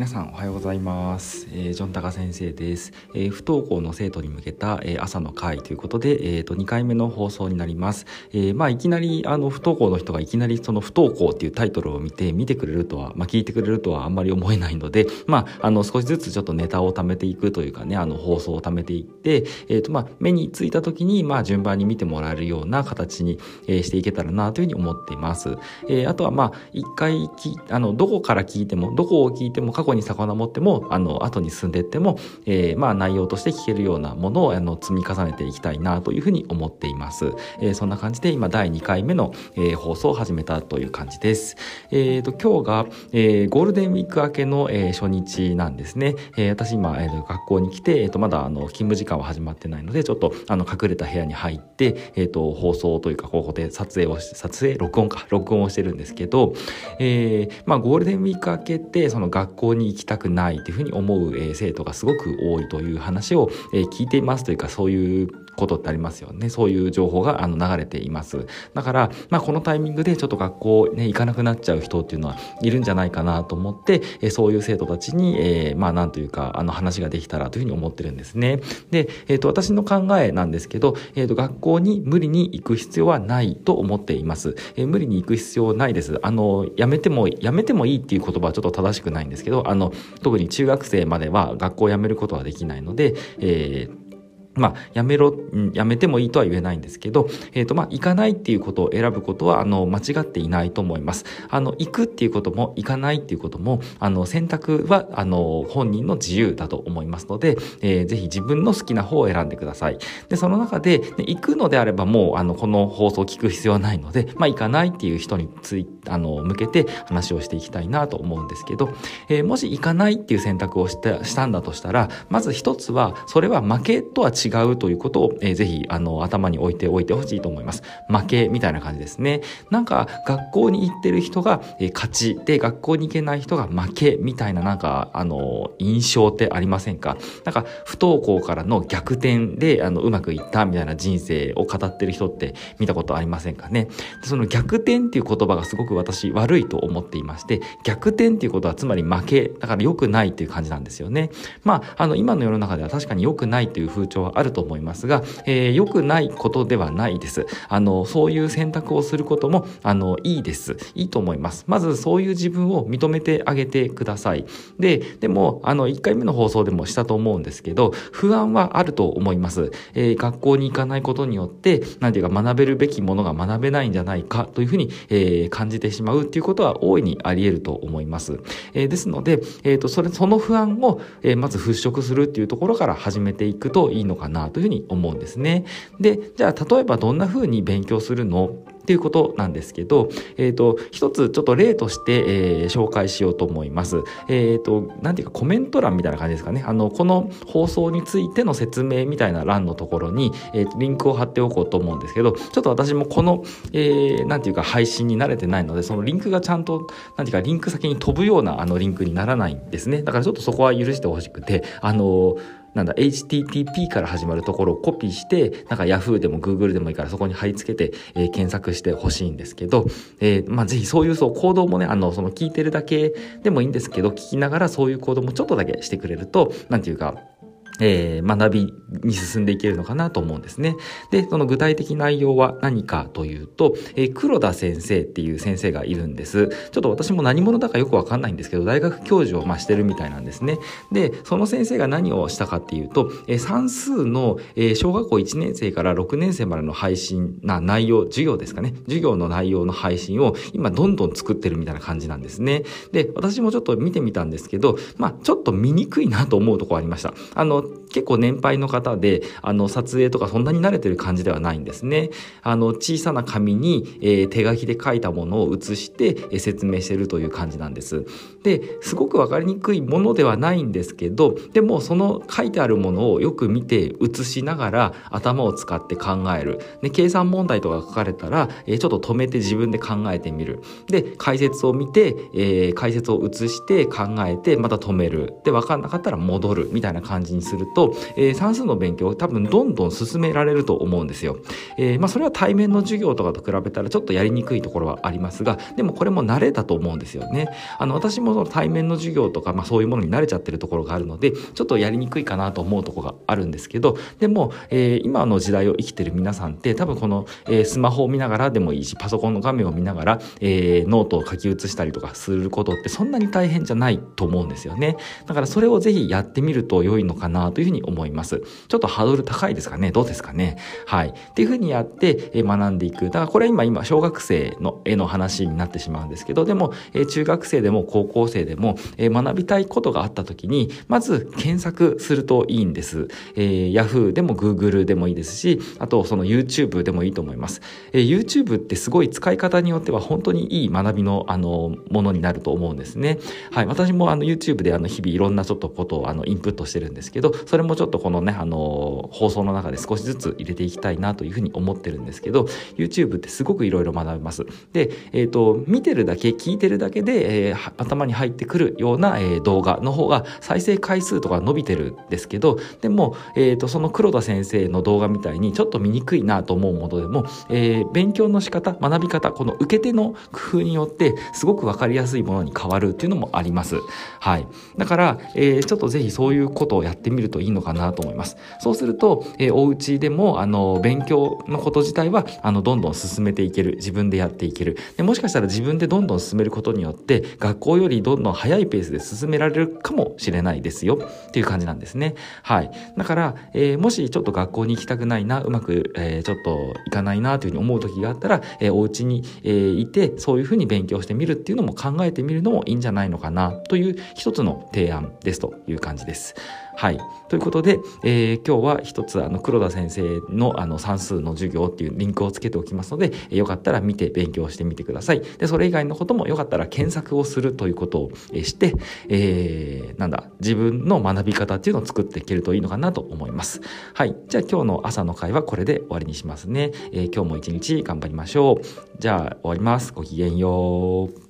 皆さんおはようございます、えージョンタカ先生です、えー不登校の生徒に向けた、えー朝の会ということで、えー、と2回目の放送になります、えーまあいきなりあの不登校の人がいきなりその不登校っていうタイトルを見て見てくれるとは、まあ、聞いてくれるとはあんまり思えないのでまああの少しずつちょっとネタを貯めていくというかねあの放送を貯めていって、えーとまあ、目についた時に、まあ、順番に見てもらえるような形に、えーしていけたらなというふうに思っています、えーあとはまあ一回きあのどこから聞いてもどこを聞いても過去に遡ってもあの後に進んでいっても、えーまあ内容として聞けるようなものをあの積み重ねていきたいなというふうに思っています、えーそんな感じで今第2回目の、えー放送を始めたという感じです。えーと今日が、えーゴールデンウィーク明けの、えー初日なんですね、えー私今、えーと学校に来て、えーとまだあの勤務時間は始まってないのでちょっとあの隠れた部屋に入って、えー、と放送というかここで撮影を撮影録音か。録音をしてるんですけど、えーまあ、ゴールデンウィーク明けてその学校に行きたくないというふうに思う、え生徒がすごく多いという話を、え聞いていますというかそういうことってありますよね。そういう情報があの流れています。だから、まあ、このタイミングでちょっと学校、ね、行かなくなっちゃう人っていうのはいるんじゃないかなと思って、えそういう生徒たちに、えーまあなんというかあの話ができたらというふうに思ってるんですね。で、えー、と私の考えなんですけど、えー、と学校に無理に行く必要はないと思っています、えー無理に行く必要ないです。あのやめてもやめてもいいっていう言葉はちょっと正しくないんですけどあの特に中学生までは学校を辞めることはできないので、えーまあ、やめろ、やめてもいいとは言えないんですけど、えっ、と、まあ、行かないっていうことを選ぶことは、あの、間違っていないと思います。あの、行くっていうことも、行かないっていうことも、あの、選択は、あの、本人の自由だと思いますので、えーぜひ自分の好きな方を選んでください。で、その中で、ね行くのであれば、もう、あの、この放送を聞く必要はないので、まあ、行かないっていう人についあの、向けて話をしていきたいなと思うんですけど、えーもし行かないっていう選択をしたしたんだとしたらまず一つはそれは負けとは違違うということを、えーぜひあの頭に置いておいてほしいと思います。負けみたいな感じですね。なんか学校に行ってる人が、えー勝ちで学校に行けない人が負けみたいななんかあの印象ってありませんか？なんか不登校からの逆転であのうまくいったみたいな人生を語ってる人って見たことありませんかね？でその逆転っていう言葉がすごく私悪いと思っていまして逆転っていうことはつまり負け。だから良くないっていう感じなんですよね。まああの今の世の中では確かに良くないという風潮はあると思いますが、えー良くないことではないです。あのそういう選択をすることもあのいいです。いいと思います。まずそういう自分を認めてあげてください。ででもあの1回目の放送でもしたと思うんですけど不安はあると思います、えー学校に行かないことによって何ていうか学べるべきものが学べないんじゃないかというふうに、えー感じてしまうっていうことは大いにあり得ると思います、えーですので、えー、とそれその不安を、えーまず払拭するっていうところから始めていくといいのかかなというふうに思うんですねでじゃあ例えばどんなふうに勉強するの？っていうことなんですけど、えっ、と、一つちょっと例として、えー紹介しようと思います。えっ、と、なんていうかコメント欄みたいな感じですかね。あの、この放送についての説明みたいな欄のところに、えーリンクを貼っておこうと思うんですけど、ちょっと私もこの、えーなんていうか配信に慣れてないので、そのリンクがちゃんと、なんていうかリンク先に飛ぶようなあのリンクにならないんですね。だからちょっとそこは許してほしくて、あのなんだ HTTP から始まるところをコピーしてなんか Yahoo でも Google でもいいからそこに貼り付けて、えー検索してほしいんですけど、えーまあ、ぜひそういうそう行動もねあのその聞いてるだけでもいいんですけど聞きながらそういう行動もちょっとだけしてくれるとなんていうかえー学びに進んでいけるのかなと思うんですね。で、その具体的内容は何かというと、えー黒田先生っていう先生がいるんです。ちょっと私も何者だかよくわかんないんですけど、大学教授をましてるみたいなんですね。で、その先生が何をしたかっていうと、えー算数の、え小学校1年生から6年生までの配信な内容、授業ですかね。授業の内容の配信を今どんどん作ってるみたいな感じなんですね。で、私もちょっと見てみたんですけど、まあちょっと見にくいなと思うとこありました。あの、結構年配の方で、あの、撮影とかそんなに慣れてる感じではないんですね。あの、小さな紙に、えー手書きで書いたものを写して、えー説明してるという感じなんです。で、すごくわかりにくいものではないんですけど、でもその書いてあるものをよく見て写しながら頭を使って考える。で、計算問題とか書かれたら、えーちょっと止めて自分で考えてみる。で、解説を見て、えー解説を写して考えて、また止める。で、わかんなかったら戻る。みたいな感じにするると、えー、算数の勉強を多分どんどん進められると思うんですよ。えー、まあ、それは対面の授業とかと比べたらちょっとやりにくいところはありますが、でもこれも慣れだと思うんですよね。あの、私もその対面の授業とか、まあ、そういうものに慣れちゃってるところがあるので、ちょっとやりにくいかなと思うところがあるんですけど、でも、えー、今の時代を生きてる皆さんって多分この、えー、スマホを見ながらでもいいし、パソコンの画面を見ながら、えー、ノートを書き写したりとかすることってそんなに大変じゃないと思うんですよね。だからそれをぜひやってみると良いのかなというふうに思います。ちょっとハードル高いですかね？どうですかね？はい。っていうふうにやって、学んでいく。だからこれは今、今、小学生の絵の話になってしまうんですけど、でも、中学生でも高校生でも、学びたいことがあった時に、まず検索するといいんです。えー、Yahoo でも Google でもいいですし、あとその YouTube でもいいと思います。えー、YouTube ってすごい使い方によっては本当にいい学びの、あの、ものになると思うんですね。はい。私もあの YouTube であの日々いろんなちょっとことをあのインプットしてるんですけど、それもちょっとこのね、あの、放送の中で少しずつ入れていきたいなというふうに思ってるんですけど、YouTube ってすごくいろいろ学べます。で、え、ー、と、見てるだけ、聞いてるだけで、えー、頭に入ってくるような、えー、動画の方が再生回数とか伸びてるんですけど、でも、えっ、と、その黒田先生の動画みたいにちょっと見にくいなと思うものでも、え勉強の仕方、学び方、この受け手の工夫によってすごくわかりやすいものに変わるっていうのもあります。はい。だから、えちょっとぜひそういうことをやってみるといいのかなと思います。そうすると、えお家でも、あの、勉強のこと自体は、あの、どんどん進めていける。自分でやっていける。でもしかしたら自分でどんどん進めることによって、学校よりどんどん早いペースで進められるかもしれないですよ。っていう感じなんですね。はい。だから、えー、もしちょっと学校に行きたくないな、うまく、えー、ちょっと行かないなというふうに思う時があったら、えー、お家に、えー、いて、そういうふうに勉強してみるっていうのも考えてみるのもいいんじゃないのかなという一つの提案ですという感じです。はい。ということで、えー、今日は一つ、あの、黒田先生の、あの、算数の授業っていうリンクをつけておきますので、えー、よかったら見て勉強してみてください。で、それ以外のこともよかったら検索をするということを、して、えー、なんだ、自分の学び方っていうのを作っていけるといいのかなと思います。はい。じゃあ今日の朝の会はこれで終わりにしますね。えー、今日も一日頑張りましょう。じゃあ終わります。ごきげんよう。